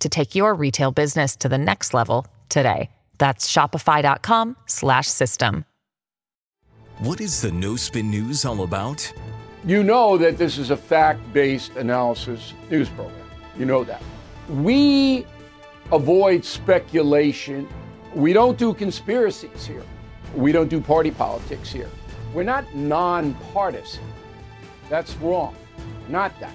to take your retail business to the next level today. That's shopify.com slash system. What is the No Spin News all about? You know that this is a fact based analysis news program. You know that. We avoid speculation. We don't do conspiracies here. We don't do party politics here. We're not nonpartisan. That's wrong. Not that.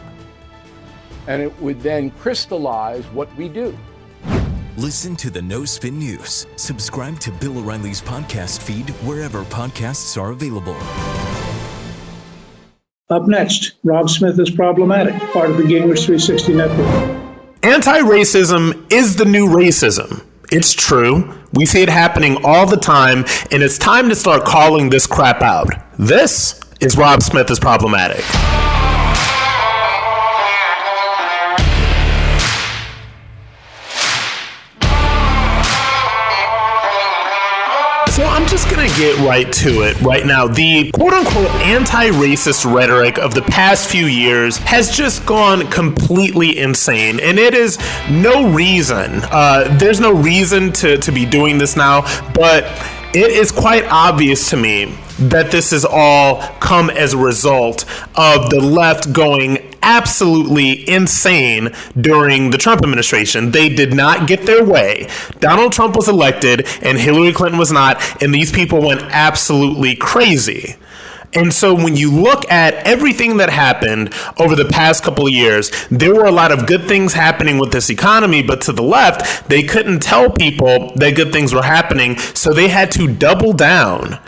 and it would then crystallize what we do. Listen to the No Spin News. Subscribe to Bill O'Reilly's podcast feed wherever podcasts are available. Up next, Rob Smith is problematic, part of the Gingrich 360 network. Anti racism is the new racism. It's true. We see it happening all the time, and it's time to start calling this crap out. This is Rob Smith is problematic. Just going to get right to it right now. The quote unquote anti racist rhetoric of the past few years has just gone completely insane. And it is no reason, uh, there's no reason to, to be doing this now, but it is quite obvious to me that this has all come as a result of the left going absolutely insane during the Trump administration. They did not get their way. Donald Trump was elected and Hillary Clinton was not, and these people went absolutely crazy. And so when you look at everything that happened over the past couple of years, there were a lot of good things happening with this economy, but to the left, they couldn't tell people that good things were happening, so they had to double down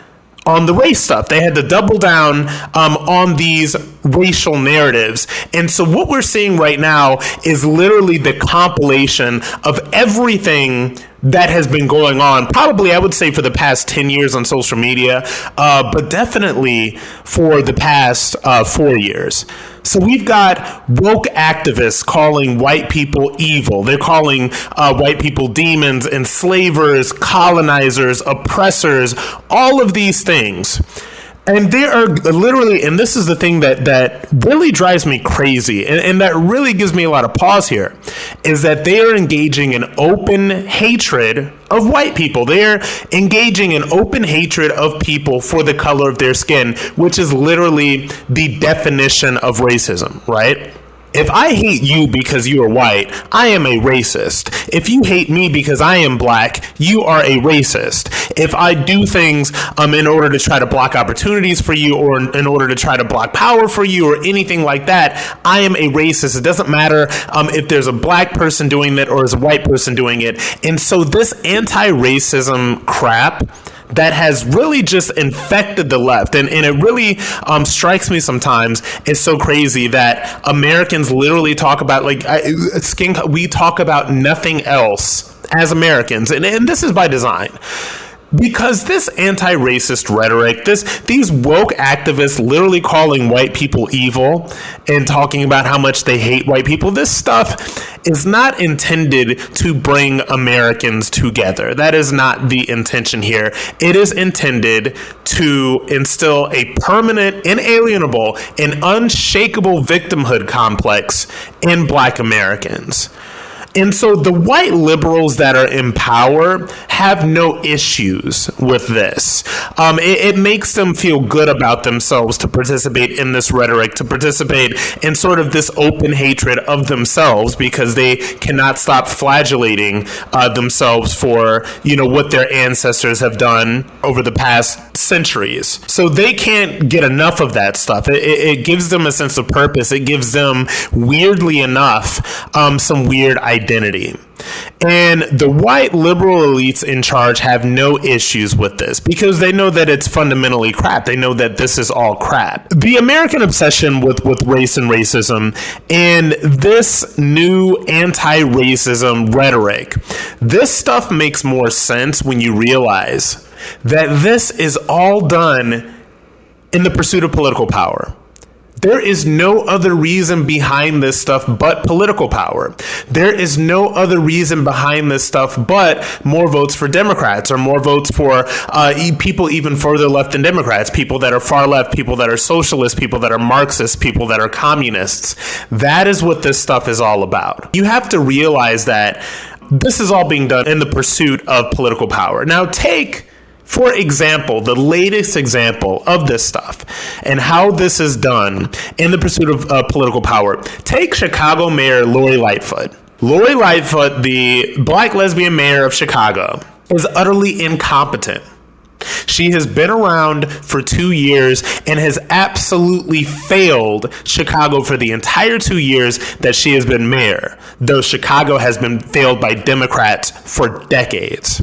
on the race stuff. They had to double down um, on these racial narratives. And so what we're seeing right now is literally the compilation of everything that has been going on, probably I would say for the past 10 years on social media, uh, but definitely for the past uh, four years. So we've got woke activists calling white people evil. They're calling uh, white people demons, enslavers, colonizers, oppressors, all of these things. And they are literally, and this is the thing that that really drives me crazy, and, and, that really gives me a lot of pause here, is that they are engaging in open hatred of white people. They are engaging in open hatred of people for the color of their skin, which is literally the definition of racism, right? If I hate you because you are white, I am a racist. If you hate me because I am black, you are a racist. If I do things um, in order to try to block opportunities for you or in order to try to block power for you or anything like that, I am a racist. It doesn't matter um, if there's a black person doing it or is a white person doing it. And so this anti racism crap that has really just infected the left. And, and it really um, strikes me sometimes. It's so crazy that Americans literally talk about, like, I, skin, we talk about nothing else as Americans. And, and this is by design because this anti-racist rhetoric, this these woke activists literally calling white people evil and talking about how much they hate white people, this stuff is not intended to bring Americans together. That is not the intention here. It is intended to instill a permanent, inalienable, and unshakable victimhood complex in black Americans. And so the white liberals that are in power have no issues with this. Um, it, it, makes them feel good about themselves to participate in this rhetoric, to participate in sort of this open hatred of themselves because they cannot stop flagellating uh, themselves for, you know, what their ancestors have done over the past centuries. So they can't get enough of that stuff. It, it, it gives them a sense of purpose. It gives them, weirdly enough, um, some weird ideas identity. And the white liberal elites in charge have no issues with this because they know that it's fundamentally crap. They know that this is all crap. The American obsession with, with race and racism and this new anti racism rhetoric, this stuff makes more sense when you realize that this is all done in the pursuit of political power. There is no other reason behind this stuff but political power. There is no other reason behind this stuff but more votes for Democrats or more votes for uh, people even further left than Democrats, people that are far left, people that are socialists, people that are Marxists, people that are communists. That is what this stuff is all about. You have to realize that this is all being done in the pursuit of political power. Now, take for example, the latest example of this stuff and how this is done in the pursuit of uh, political power. Take Chicago Mayor Lori Lightfoot. Lori Lightfoot, the black lesbian mayor of Chicago, is utterly incompetent. She has been around for two years and has absolutely failed Chicago for the entire two years that she has been mayor, though Chicago has been failed by Democrats for decades.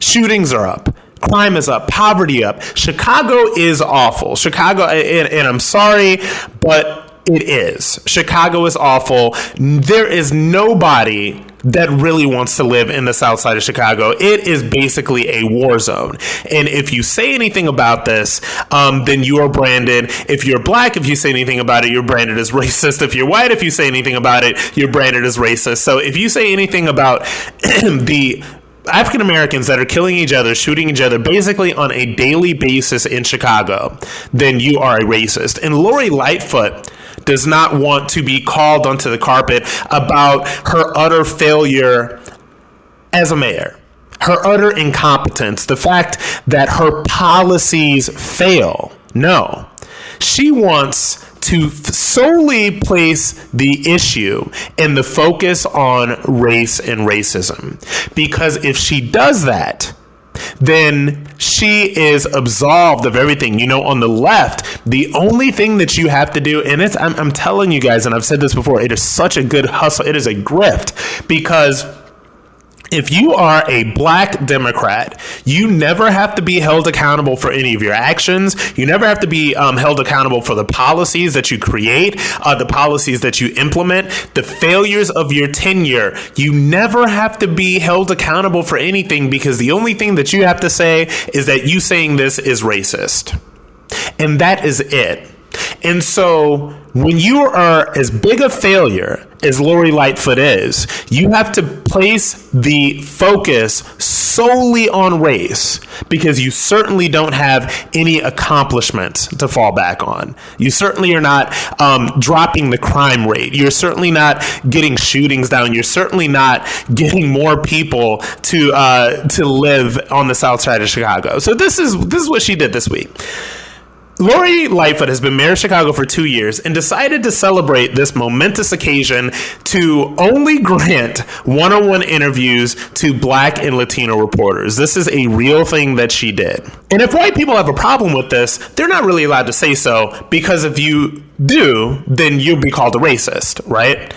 Shootings are up. Crime is up, poverty up. Chicago is awful. Chicago, and, and I'm sorry, but it is. Chicago is awful. There is nobody that really wants to live in the south side of Chicago. It is basically a war zone. And if you say anything about this, um, then you are branded. If you're black, if you say anything about it, you're branded as racist. If you're white, if you say anything about it, you're branded as racist. So if you say anything about the African Americans that are killing each other, shooting each other basically on a daily basis in Chicago, then you are a racist. And Lori Lightfoot does not want to be called onto the carpet about her utter failure as a mayor, her utter incompetence, the fact that her policies fail. No. She wants to solely place the issue and the focus on race and racism. Because if she does that, then she is absolved of everything. You know, on the left, the only thing that you have to do, and it's, I'm, I'm telling you guys, and I've said this before, it is such a good hustle. It is a grift because if you are a black Democrat, you never have to be held accountable for any of your actions. You never have to be um, held accountable for the policies that you create, uh, the policies that you implement, the failures of your tenure. You never have to be held accountable for anything because the only thing that you have to say is that you saying this is racist. And that is it. And so when you are as big a failure as Lori Lightfoot is, you have to place the focus solely on race because you certainly don't have any accomplishments to fall back on. You certainly are not um, dropping the crime rate. You're certainly not getting shootings down. You're certainly not getting more people to uh, to live on the south side of Chicago. So this is this is what she did this week. Lori Lightfoot has been mayor of Chicago for two years and decided to celebrate this momentous occasion to only grant one on one interviews to black and Latino reporters. This is a real thing that she did. And if white people have a problem with this, they're not really allowed to say so because if you do, then you'll be called a racist, right?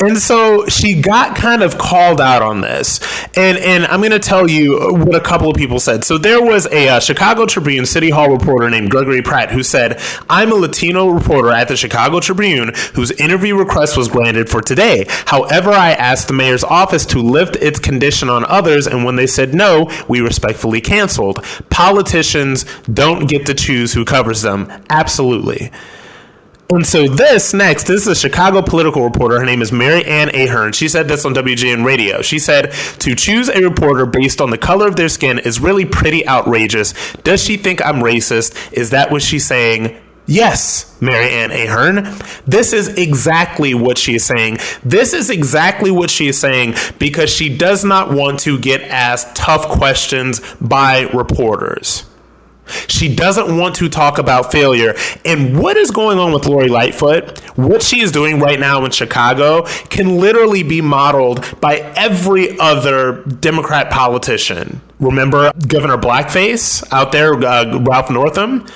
And so she got kind of called out on this. And and I'm going to tell you what a couple of people said. So there was a uh, Chicago Tribune City Hall reporter named Gregory Pratt who said, I'm a Latino reporter at the Chicago Tribune whose interview request was granted for today. However, I asked the mayor's office to lift its condition on others, and when they said no, we respectfully canceled. Politicians don't get to choose who covers them. Absolutely. And so this next, this is a Chicago political reporter. Her name is Mary Ann Ahern. She said this on WGN radio. She said, to choose a reporter based on the color of their skin is really pretty outrageous. Does she think I'm racist? Is that what she's saying? Yes, Mary Ann Ahern. This is exactly what she is saying. This is exactly what she is saying because she does not want to get asked tough questions by reporters. She doesn't want to talk about failure. And what is going on with Lori Lightfoot, what she is doing right now in Chicago, can literally be modeled by every other Democrat politician. Remember Governor Blackface out there, uh, Ralph Northam?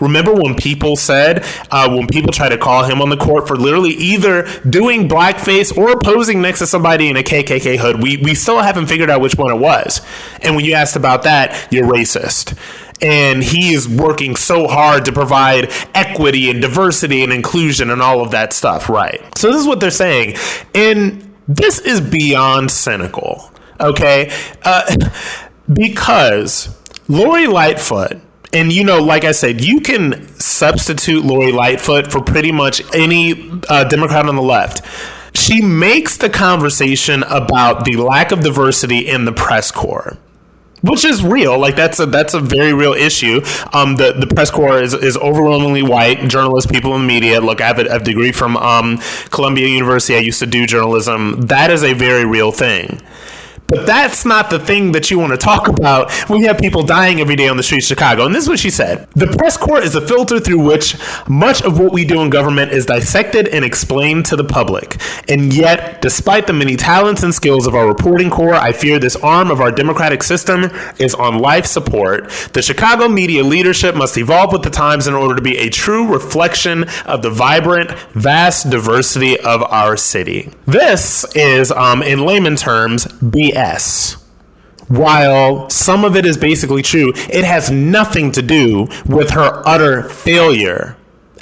Remember when people said, uh, when people tried to call him on the court for literally either doing blackface or posing next to somebody in a KKK hood? We, we still haven't figured out which one it was. And when you asked about that, you're racist and he is working so hard to provide equity and diversity and inclusion and all of that stuff, right? So this is what they're saying, and this is beyond cynical, okay? Uh, because Lori Lightfoot. And you know, like I said, you can substitute Lori Lightfoot for pretty much any uh, Democrat on the left. She makes the conversation about the lack of diversity in the press corps which is real. Like that's a that's a very real issue. Um, the the press corps is, is overwhelmingly white. Journalists, people in the media. Look, I have a, a degree from um, Columbia University. I used to do journalism. That is a very real thing. But that's not the thing that you want to talk about you have people dying every day on the streets of Chicago. And this is what she said The press corps is a filter through which much of what we do in government is dissected and explained to the public. And yet, despite the many talents and skills of our reporting corps, I fear this arm of our democratic system is on life support. The Chicago media leadership must evolve with the times in order to be a true reflection of the vibrant, vast diversity of our city. This is, um, in layman terms, BS. BS. While some of it is basically true, it has nothing to do with her utter failure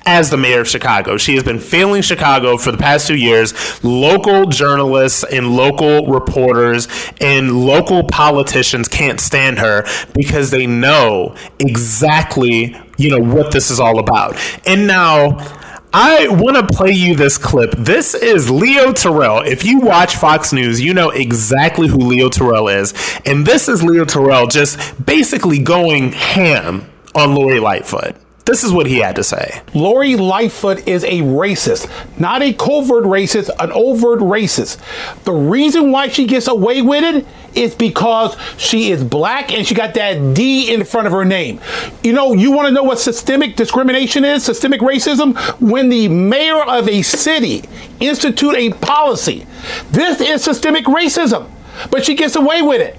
as the mayor of Chicago. She has been failing Chicago for the past two years. Local journalists and local reporters and local politicians can't stand her because they know exactly, you know, what this is all about. And now I want to play you this clip. This is Leo Terrell. If you watch Fox News, you know exactly who Leo Terrell is. And this is Leo Terrell just basically going ham on Lori Lightfoot. This is what he had to say. Lori Lightfoot is a racist, not a covert racist, an overt racist. The reason why she gets away with it is because she is black and she got that D in front of her name. You know, you want to know what systemic discrimination is, systemic racism? When the mayor of a city institute a policy. This is systemic racism, but she gets away with it.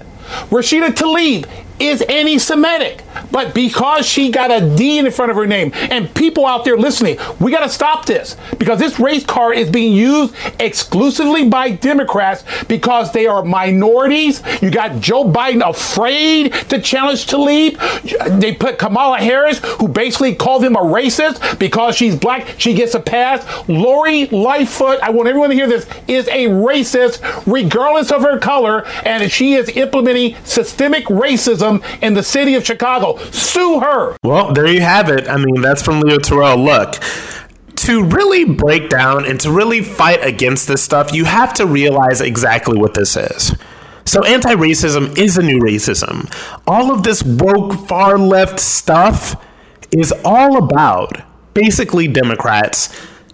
Rashida Tlaib is anti Semitic. But because she got a D in front of her name, and people out there listening, we got to stop this because this race card is being used exclusively by Democrats because they are minorities. You got Joe Biden afraid to challenge Tlaib. They put Kamala Harris, who basically called him a racist because she's black, she gets a pass. Lori Lightfoot, I want everyone to hear this, is a racist regardless of her color, and she is implementing systemic racism in the city of Chicago. Sue her. Well, there you have it. I mean, that's from Leo Terrell. Look, to really break down and to really fight against this stuff, you have to realize exactly what this is. So, anti racism is a new racism. All of this woke far left stuff is all about basically Democrats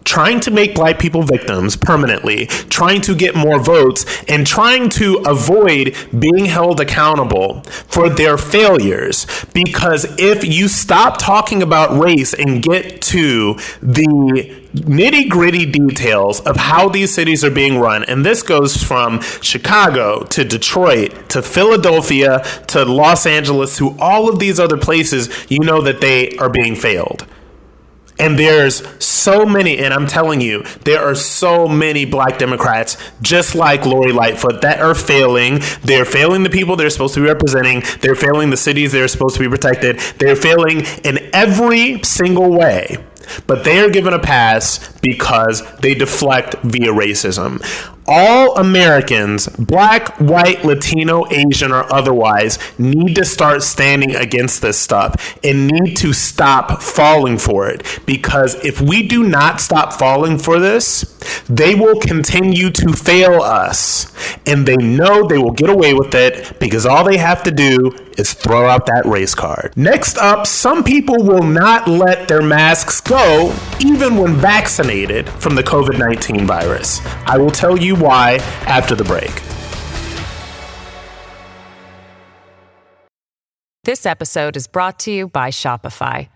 trying to make black people victims permanently, trying to get more votes, and trying to avoid being held accountable for their failures. Because if you stop talking about race and get to the nitty gritty details of how these cities are being run, and this goes from Chicago to Detroit to Philadelphia to Los Angeles to all of these other places, you know that they are being failed. And there's so many, and I'm telling you, there are so many black Democrats, just like Lori Lightfoot, that are failing. They're failing the people they're supposed to be representing. They're failing the cities they're supposed to be protected. They're failing in every single way. But they are given a pass because they deflect via racism all Americans, black, white, Latino, Asian, or otherwise, need to start standing against this stuff and need to stop falling for it. Because if we do not stop falling for this, they will continue to fail us. And they know they will get away with it because all they have to do is throw out that race card. Next up, some people will not let their masks go even when vaccinated from the COVID 19 virus. I will tell you why after the break. This episode is brought to you by Shopify.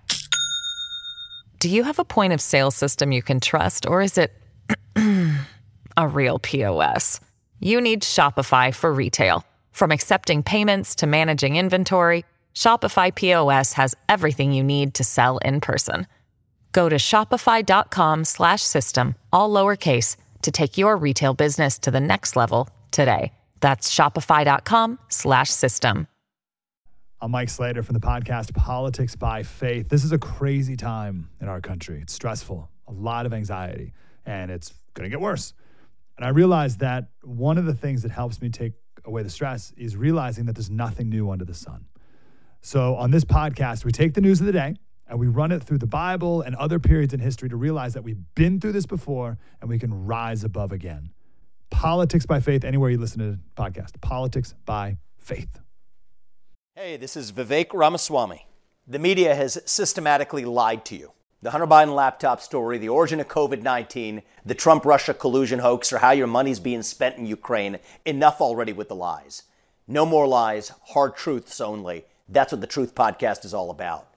Do you have a point of sale system you can trust, or is it a real POS? You need Shopify for retail. From accepting payments to managing inventory, Shopify POS has everything you need to sell in person. Go to shopify.com slash system, all lowercase to take your retail business to the next level today. That's shopify.com slash system. I'm Mike Slater from the podcast Politics by Faith. This is a crazy time in our country. It's stressful, a lot of anxiety, and it's going to get worse. And I realized that one of the things that helps me take away the stress is realizing that there's nothing new under the sun. So on this podcast, we take the news of the day and we run it through the Bible and other periods in history to realize that we've been through this before and we can rise above again. Politics by faith, anywhere you listen to the podcast, politics by faith. Hey, this is Vivek Ramaswamy. The media has systematically lied to you. The Hunter Biden laptop story, the origin of COVID 19, the Trump Russia collusion hoax, or how your money's being spent in Ukraine. Enough already with the lies. No more lies, hard truths only. That's what the Truth Podcast is all about.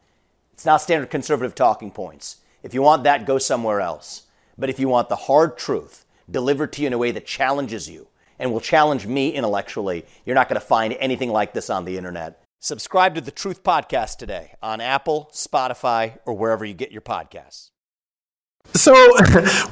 It's not standard conservative talking points. If you want that, go somewhere else. But if you want the hard truth delivered to you in a way that challenges you and will challenge me intellectually, you're not going to find anything like this on the internet. Subscribe to the Truth Podcast today on Apple, Spotify, or wherever you get your podcasts. So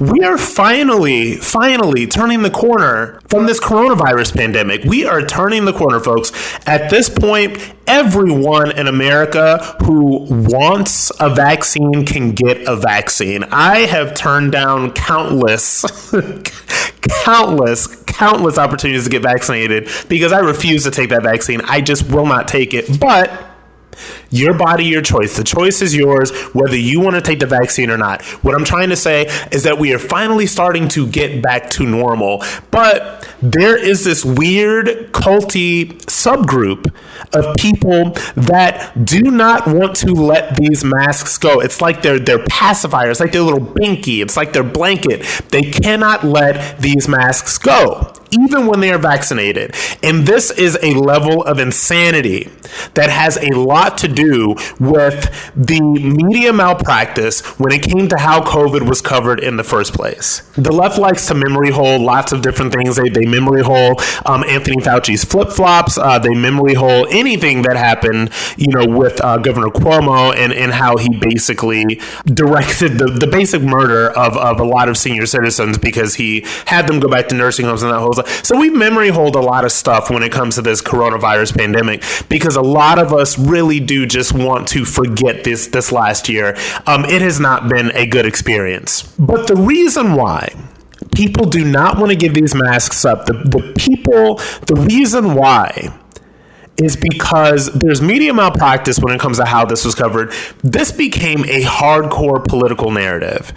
we are finally, finally turning the corner from this coronavirus pandemic. We are turning the corner, folks. At this point, everyone in America who wants a vaccine can get a vaccine. I have turned down countless, countless, countless opportunities to get vaccinated because I refuse to take that vaccine. I just will not take it. But your body, your choice. The choice is yours, whether you want to take the vaccine or not. What I'm trying to say is that we are finally starting to get back to normal, but there is this weird culty subgroup of people that do not want to let these masks go. It's like they're they're pacifiers, like their little binky. It's like their blanket. They cannot let these masks go even when they are vaccinated. And this is a level of insanity that has a lot to do with the media malpractice when it came to how COVID was covered in the first place. The left likes to memory hole lots of different things. They, they memory hole um, Anthony Fauci's flip flops. Uh, they memory hole anything that happened, you know, with uh, Governor Cuomo and, and how he basically directed the, the basic murder of, of a lot of senior citizens because he had them go back to nursing homes and that whole. So we memory hold a lot of stuff when it comes to this coronavirus pandemic because a lot of us really do just want to forget this this last year. Um, it has not been a good experience. But the reason why people do not want to give these masks up, the, the people, the reason why is because there's media malpractice when it comes to how this was covered. This became a hardcore political narrative.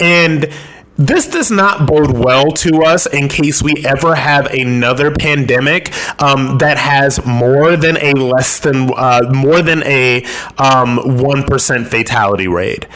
And this does not bode well to us in case we ever have another pandemic um, that has more than a less than uh, more than a um, one um, fatality rate.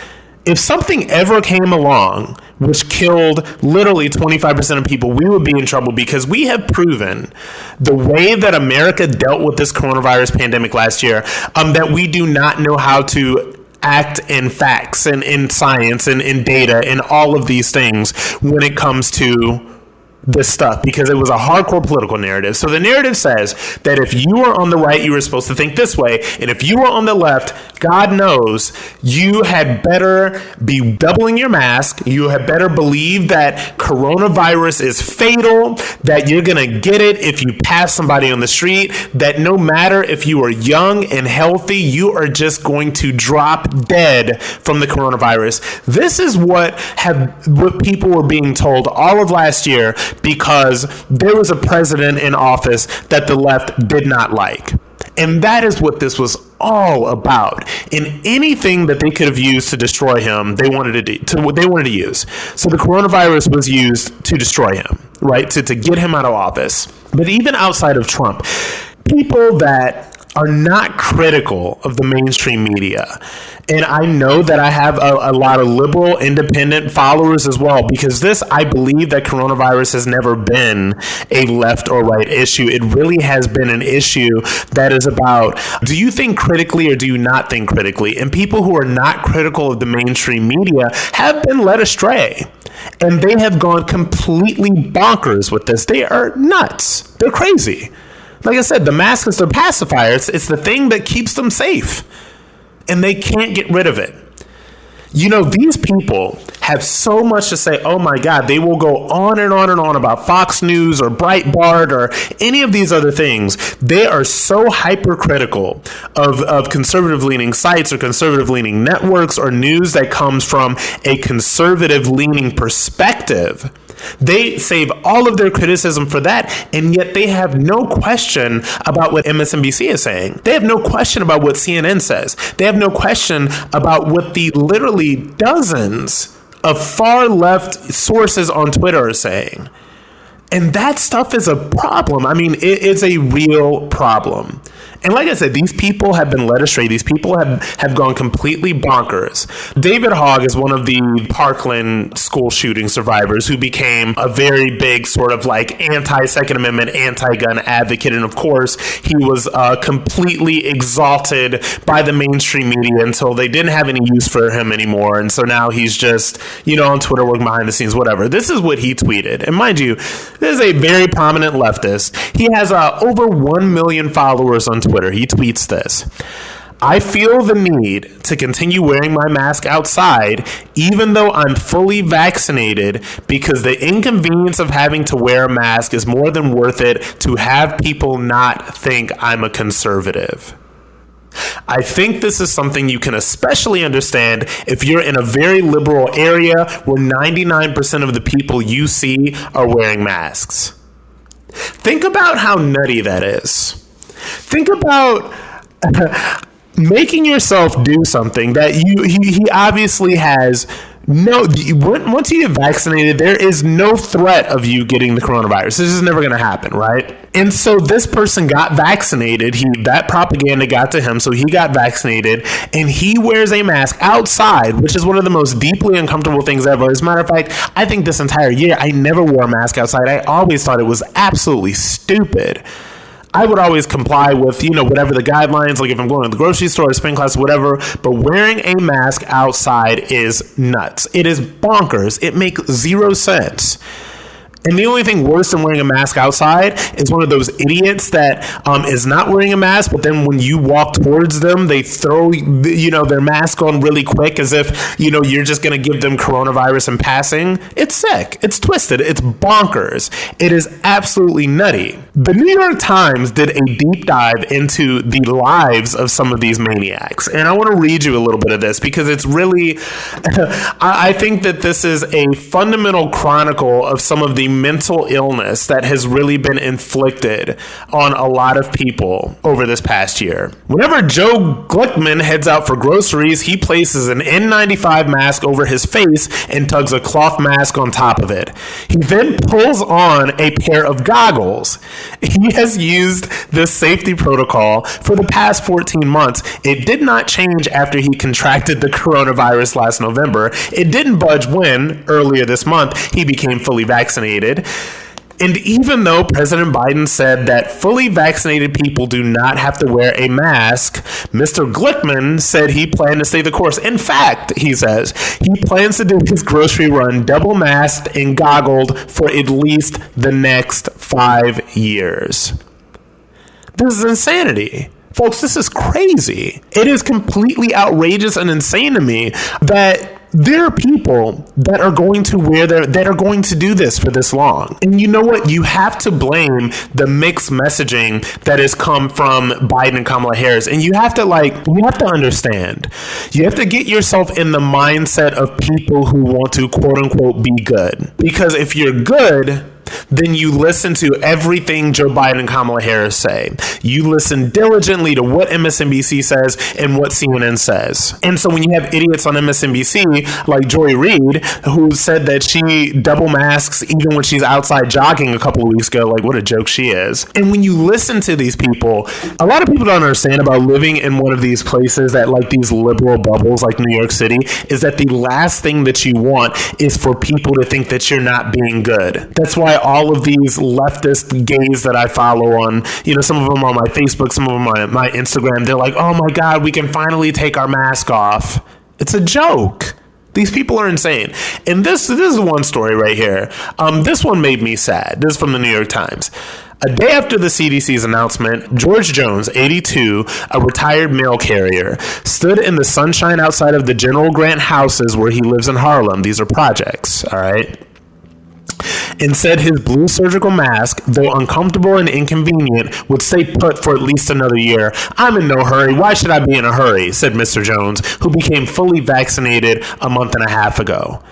If something ever came along which killed literally 25% of people, we would be in trouble because we have proven the way that America dealt with this coronavirus pandemic last year um, that we do not know how to act in facts and in science and in data and all of these things when it comes to this stuff because it was a hardcore political narrative. So the narrative says that if you are on the right, you were supposed to think this way, and if you were on the left, God knows you had better be doubling your mask. You had better believe that coronavirus is fatal, that you're to get it if you pass somebody on the street, that no matter if you are young and healthy, you are just going to drop dead from the coronavirus. This is what have what people were being told all of last year because there was a president in office that the left did not like. And that is what this was all about. And anything that they could have used to destroy him, they wanted to, do, to they wanted to use. So the coronavirus was used to destroy him, right? To, to get him out of office. But even outside of Trump, people that are not critical of the mainstream media. And I know that I have a, a, lot of liberal, independent followers as well, because this, I believe that coronavirus has never been a left or right issue. It really has been an issue that is about do you think critically or do you not think critically? And people who are not critical of the mainstream media have been led astray. And they have gone completely bonkers with this. They are nuts. They're crazy. Like I said, the mask is their pacifier. It's, it's the thing that keeps them safe. And they can't get rid of it. You know, these people have so much to say. Oh my God, they will go on and on and on about Fox News or Breitbart or any of these other things. They are so hypercritical of, of conservative leaning sites or conservative leaning networks or news that comes from a conservative leaning perspective they save all of their criticism for that, and yet they have no question about what MSNBC is saying. They have no question about what CNN says. They have no question about what the literally dozens of far left sources on Twitter are saying. And that stuff is a problem. I mean, it is a real problem. And like I said, these people have been led astray. These people have, have gone completely bonkers. David Hogg is one of the Parkland school shooting survivors who became a very big sort of like anti Second Amendment, anti gun advocate. And of course, he was uh, completely exalted by the mainstream media until they didn't have any use for him anymore. And so now he's just, you know, on Twitter working behind the scenes, whatever. This is what he tweeted. And mind you, this is a very prominent leftist. He has uh, over 1 million followers on Twitter. Twitter. He tweets this. I feel the need to continue wearing my mask outside, even though I'm fully vaccinated, because the inconvenience of having to wear a mask is more than worth it to have people not think I'm a conservative. I think this is something you can especially understand if you're in a very liberal area where 99% of the people you see are wearing masks. Think about how nutty that is. Think about making yourself do something that you he, he obviously has no once you get vaccinated there is no threat of you getting the coronavirus. This is never going to happen right? And so this person got vaccinated. He that propaganda got to him so he got vaccinated and he wears a mask outside which is one of the most deeply uncomfortable things ever. As a matter of fact i think this entire year i never wore a mask outside. I always thought it was absolutely stupid I would always comply with, you know, whatever the guidelines, like if I'm going to the grocery store, or spin class, whatever. But wearing a mask outside is nuts. It is bonkers. It makes zero sense. And the only thing worse than wearing a mask outside is one of those idiots that um, is not wearing a mask, but then when you walk towards them, they throw you know their mask on really quick as if you know you're just gonna give them coronavirus in passing. It's sick. It's twisted. It's bonkers. It is absolutely nutty. The New York Times did a deep dive into the lives of some of these maniacs, and I want to read you a little bit of this because it's really. I think that this is a fundamental chronicle of some of the mental illness that has really been inflicted on a lot of people over this past year. Whenever Joe Glickman heads out for groceries, he places an N95 mask over his face and tugs a cloth mask on top of it. He then pulls on a pair of goggles. He has used this safety protocol for the past 14 months. It did not change after he contracted the coronavirus last November. It didn't budge when, earlier this month, he became fully vaccinated. And even though President Biden said that fully vaccinated people do not have to wear a mask, Mr. Glickman said he planned to stay the course. In fact, he says he plans to do his grocery run double masked and goggled for at least the next five years. This is insanity. Folks, this is crazy. It is completely outrageous and insane to me that there are people that are going to wear their that are going to do this for this long. And you know what? You have to blame the mixed messaging that has come from Biden and Kamala Harris. And you have to like you have to understand. You have to get yourself in the mindset of people who want to quote unquote be good. Because if you're good, then you listen to everything Joe Biden and Kamala Harris say. You listen diligently to what MSNBC says and what CNN says. And so when you have idiots on MSNBC like Joy Reid, who said that she double masks even when she's outside jogging a couple of weeks ago, like what a joke she is. And when you listen to these people, a lot of people don't understand about living in one of these places that like these liberal bubbles like New York City is that the last thing that you want is for people to think that you're not being good. That's why all of these leftist gays that I follow on, you know, some of them on my Facebook, some of them on my Instagram, they're like, oh my God, we can finally take our mask off. It's a joke. These people are insane. And this this is one story right here. Um, this one made me sad. This is from the New York Times. A day after the CDC's announcement, George Jones, 82, a retired mail carrier, stood in the sunshine outside of the General Grant houses where he lives in Harlem. These are projects, all right? And said his blue surgical mask, though uncomfortable and inconvenient, would stay put for at least another year. I'm in no hurry. Why should I be in a hurry? said Mr. Jones, who became fully vaccinated a month and a half ago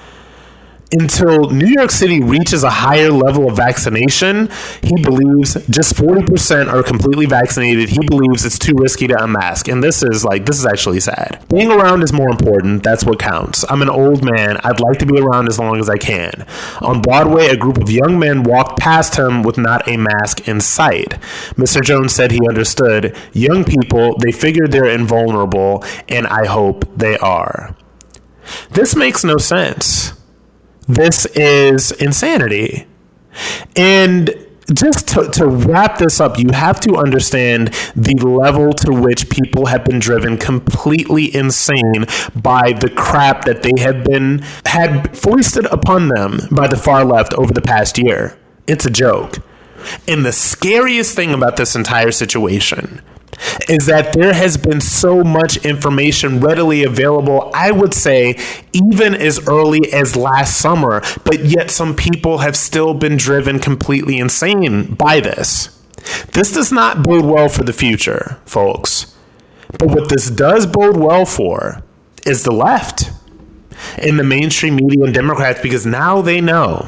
until New York City reaches a higher level of vaccination, he believes just 40% are completely vaccinated. He believes it's too risky to unmask. And this is like, this is actually sad. Being around is more important. That's what counts. I'm an old man. I'd like to be around as long as I can. On Broadway, a group of young men walked past him with not a mask in sight. Mr. Jones said he understood. Young people, they figure they're invulnerable, and I hope they are. This makes no sense. This is insanity. And just to, to, wrap this up, you have to understand the level to which people have been driven completely insane by the crap that they have been had foisted upon them by the far left over the past year. It's a joke. And the scariest thing about this entire situation is that there has been so much information readily available, I would say, even as early as last summer, but yet some people have still been driven completely insane by this. This does not bode well for the future, folks. But what this does bode well for is the left in the mainstream media and Democrats because now they know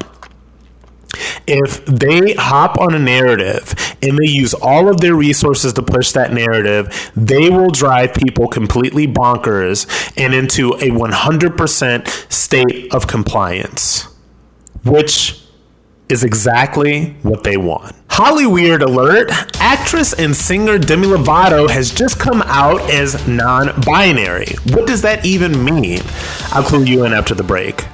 if they hop on a narrative and they use all of their resources to push that narrative, they will drive people completely bonkers and into a 100% state of compliance, which is exactly what they want. Hollyweird alert actress and singer Demi Lovato has just come out as non binary. What does that even mean? I'll clue you in after the break.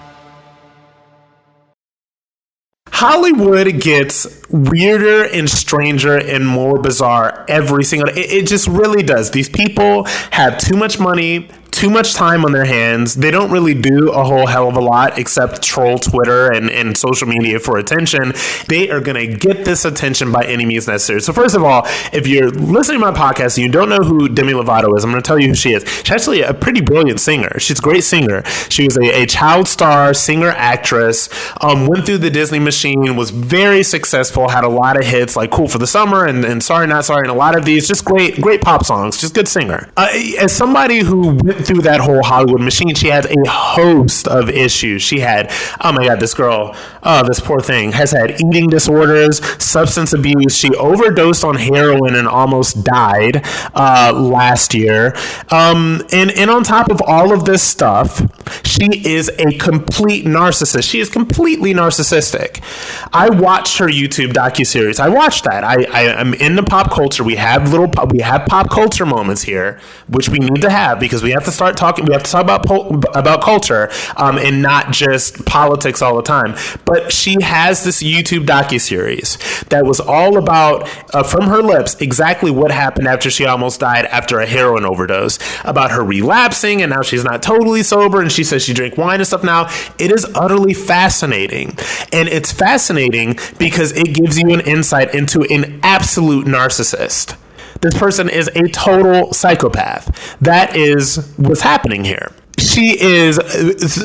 Hollywood gets weirder and stranger and more bizarre every single day. It, it just really does. These people have too much money, too much time on their hands. They don't really do a whole hell of a lot except troll Twitter and, and social media for attention. They are going to get this attention by any means necessary. So, first of all, if you're listening to my podcast and you don't know who Demi Lovato is, I'm going to tell you who she is. She's actually a pretty brilliant singer. She's a great singer. She was a, a child star, singer, actress, um, went through the Disney machine, was very successful, had a lot of hits like Cool for the Summer and, and Sorry Not Sorry, and a lot of these just great, great pop songs, just good singer. Uh, as somebody who went through that whole Hollywood machine, she has a host of issues. She had, oh my God, this girl, oh, this poor thing, has had eating disorders, substance abuse. She overdosed on heroin and almost died uh, last year. Um, and, and on top of all of this stuff, she is a complete narcissist. She is completely narcissistic. I watched her YouTube docu series. I watched that. I, I am into pop culture. We have little we have pop culture moments here, which we need to have because we have to start talking. We have to talk about po- about culture um, and not just politics all the time. But she has this YouTube docu series that was all about uh, from her lips exactly what happened after she almost died after a heroin overdose. About her relapsing and now she's not totally sober and she says she drank wine and stuff now. It is utterly fascinating, and it's fascinating because it gives you an insight into an absolute narcissist. This person is a total psychopath. That is what's happening here she is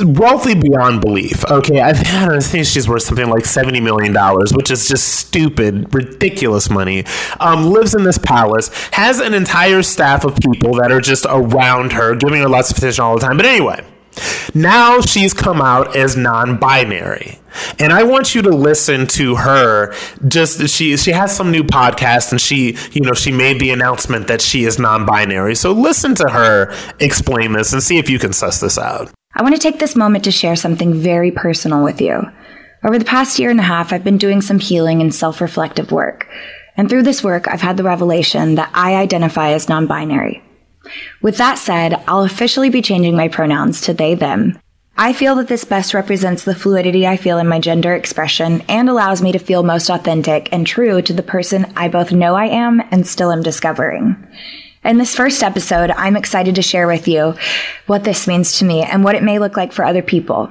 wealthy beyond belief. Okay, I think she's worth something like seventy million dollars, which is just stupid, ridiculous money. Um, lives in this palace, has an entire staff of people that are just around her, giving her lots of attention all the time. But anyway, now she's come out as non-binary. And I want you to listen to her. Just she she has some new podcast and she, you know, she made the announcement that she is non-binary. So listen to her explain this and see if you can suss this out. I want to take this moment to share something very personal with you. Over the past year and a half, I've been doing some healing and self-reflective work. And through this work, I've had the revelation that I identify as non-binary. With that said, I'll officially be changing my pronouns to they, them. I feel that this best represents the fluidity I feel in my gender expression and allows me to feel most authentic and true to the person I both know I am and still am discovering. In this first episode, I'm excited to share with you what this means to me and what it may look like for other people.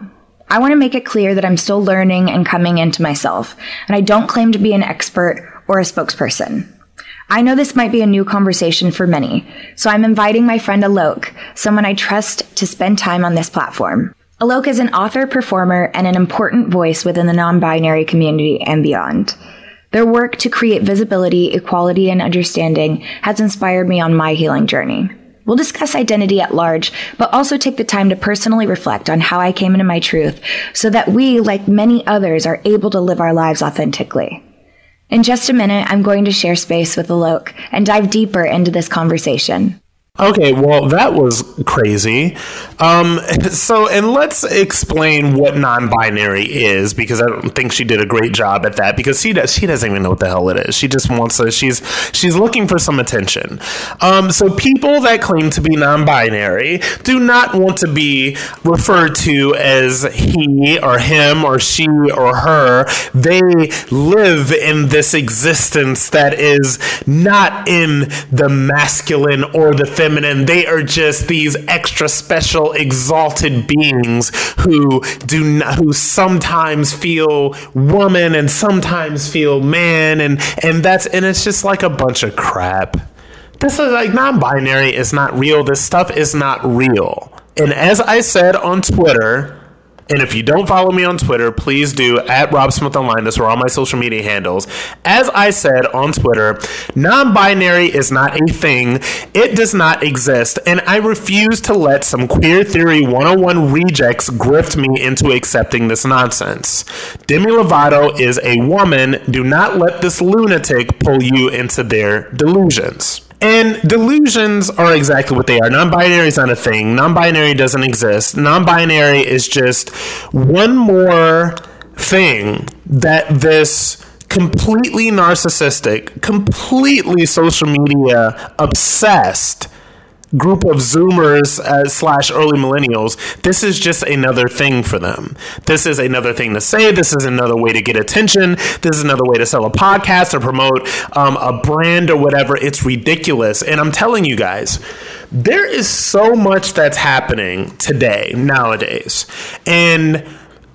I want to make it clear that I'm still learning and coming into myself, and I don't claim to be an expert or a spokesperson. I know this might be a new conversation for many, so I'm inviting my friend Alok, someone I trust, to spend time on this platform. Alok is an author, performer, and an important voice within the non binary community and beyond. Their work to create visibility, equality, and understanding has inspired me on my healing journey. We'll discuss identity at large, but also take the time to personally reflect on how I came into my truth so that we, like many others, are able to live our lives authentically. In just a minute, I'm going to share space with Alok and dive deeper into this conversation. Okay, well, that was crazy. Um, so, and let's explain what non-binary is because I don't think she did a great job at that because she does she doesn't even know what the hell it is. She just wants to. She's she's looking for some attention. Um, so, people that claim to be non-binary do not want to be referred to as he or him or she or her. They live in this existence that is not in the masculine or the feminine. They are just these extra special, exalted beings who do not, who sometimes feel woman and sometimes feel man, and and that's and it's just like a bunch of crap. This is like non-binary is not real. This stuff is not real. And as I said on Twitter, and if you don't follow me on Twitter, please do at Rob Smith Online. That's where all my social media handles. As I said on Twitter, non binary is not a thing, it does not exist. And I refuse to let some Queer Theory 101 rejects grift me into accepting this nonsense. Demi Lovato is a woman. Do not let this lunatic pull you into their delusions. And delusions are exactly what they are. Non binary is not a thing, non binary doesn't exist. Non binary is just one more thing that this completely narcissistic, completely social media obsessed group of Zoomers uh, slash early millennials, this is just another thing for them. This is another thing to say. This is another way to get attention. This is another way to sell a podcast or promote um, a brand or whatever. It's ridiculous. And I'm telling you guys, there is so much that's happening today, nowadays. And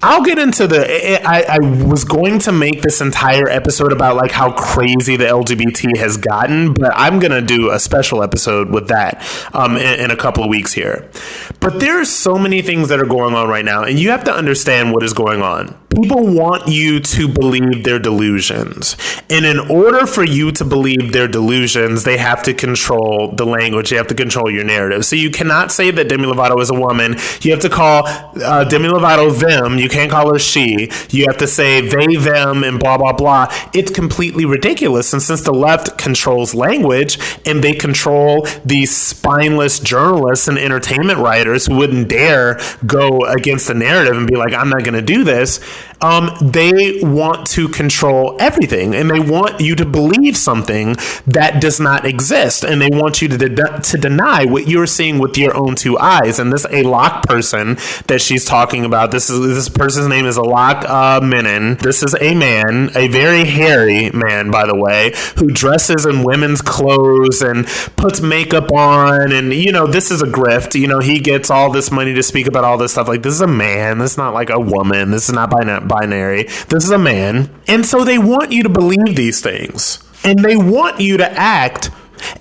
I'll get into the. I, I, was going to make this entire episode about like how crazy the LGBT has gotten, but I'm gonna do a special episode with that um, in, in a couple of weeks here. But there's so many things that are going on right now, and you have to understand what is going on. People want you to believe their delusions, and in order for you to believe their delusions, they have to control the language. They have to control your narrative. So you cannot say that Demi Lovato is a woman. You have to call uh, Demi Lovato them. You you can't call her she. You have to say they, them, and blah, blah, blah. It's completely ridiculous. And since the left controls language and they control these spineless journalists and entertainment writers who wouldn't dare go against the narrative and be like, I'm not going to do this, um, they want to control everything and they want you to believe something that does not exist and they want you to, de- to deny what you're seeing with your own two eyes. And this Alok person that she's talking about this is this person's name is Alok uh, Menon. This is a man a very hairy man by the way who dresses in women's clothes and puts makeup on. And you know this is a grift. You know he gets all this money to speak about all this stuff. Like this is a man. This is not like a woman. This is not by binary. This is a man. And so they want you to believe these things. And they want you to act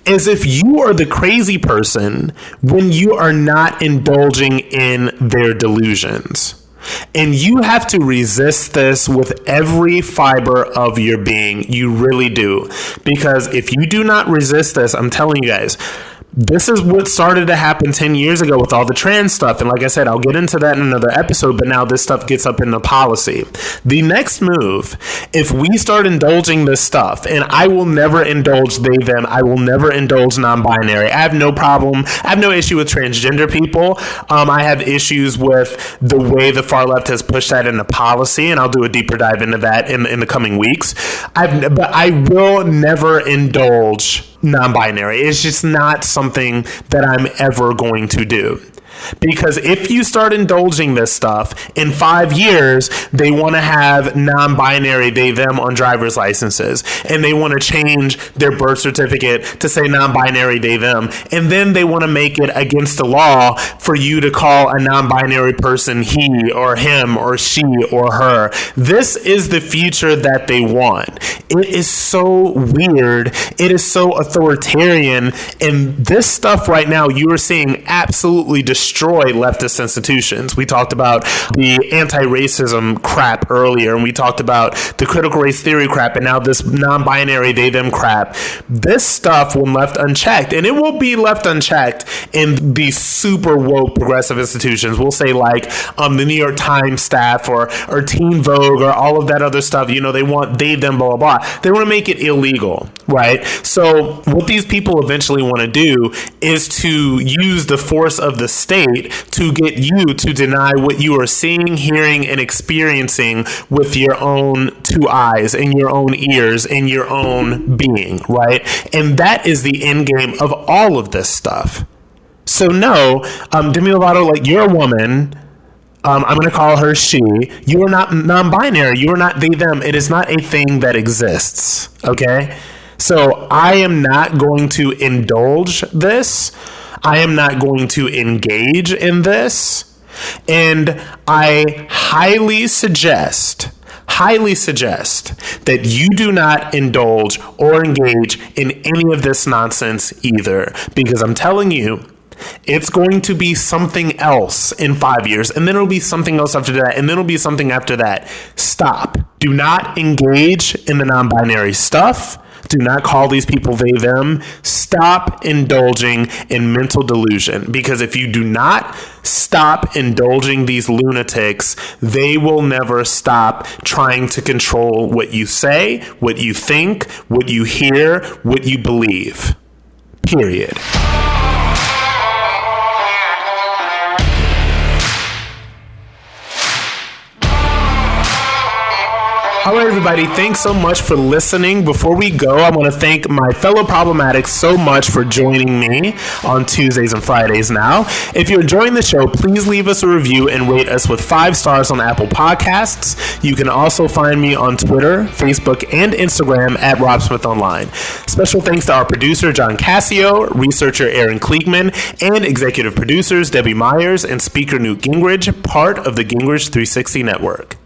as if you are the crazy person when you are not indulging in their delusions. And you have to resist this with every fiber of your being. You really do. Because if you do not resist this, I'm telling you guys, this is what started to happen 10 years ago with all the trans stuff. And like I said, I'll get into that in another episode, but now this stuff gets up in the policy. The next move, if we start indulging this stuff, and I will never indulge they, them, I will never indulge non binary. I have no problem, I have no issue with transgender people. Um, I have issues with the way the far left has pushed that into policy, and I'll do a deeper dive into that in, in the coming weeks. I've, but I will never indulge non binary. It's just not something that I'm ever going to do. Because if you start indulging this stuff, in five years, they want to have non binary they them on driver's licenses. And they want to change their birth certificate to say non binary they them. And then they want to make it against the law for you to call a non binary person he or him or she or her. This is the future that they want. It is so weird. It is so authoritarian. And this stuff right now, you are seeing absolutely destroy destroy leftist institutions. We talked about the anti racism crap earlier, and we talked about the critical race theory crap, and now this non binary they them crap. This stuff, when left unchecked, and it will be left unchecked in these super woke progressive institutions, we'll say like um, the New York Times staff or, or Teen Vogue or all of that other stuff, you know, they want they, them, blah, blah, blah. They want to make it illegal, right? So, what these people eventually want to do is to use the force of the state state to get you to deny what you are seeing, hearing, and experiencing with your own two eyes and your own ears and your own being, right? And that is the end game of all of this stuff. So no, um, Demi Lovato, like you're a woman. Um, I'm going to call her she. You are not non-binary. You are not they them. It is not a thing that exists. Okay. So I am not going to indulge this. I am not going to engage in this. And I highly suggest, highly suggest that you do not indulge or engage in any of this nonsense either. Because I'm telling you, it's going to be something else in five years, and then it'll be something else after that, and then it'll be something after that. Stop. Do not engage in the non binary stuff. Do not call these people they, them. Stop indulging in mental delusion because if you do not stop indulging these lunatics, they will never stop trying to control what you say, what you think, what you hear, what you believe. Period. Right, everybody, thanks so much for listening. Before we go, I want to thank my fellow problematics so much for joining me on Tuesdays and Fridays now. If you're enjoying the show, please leave us a review and rate us with five stars on Apple Podcasts. You can also find me on Twitter, Facebook, and Instagram at Rob Smith Online. Special thanks to our producer, John Cassio, researcher Aaron Kliegman, and executive producers Debbie Myers and speaker Newt Gingrich, part of the Gingrich 360 Network.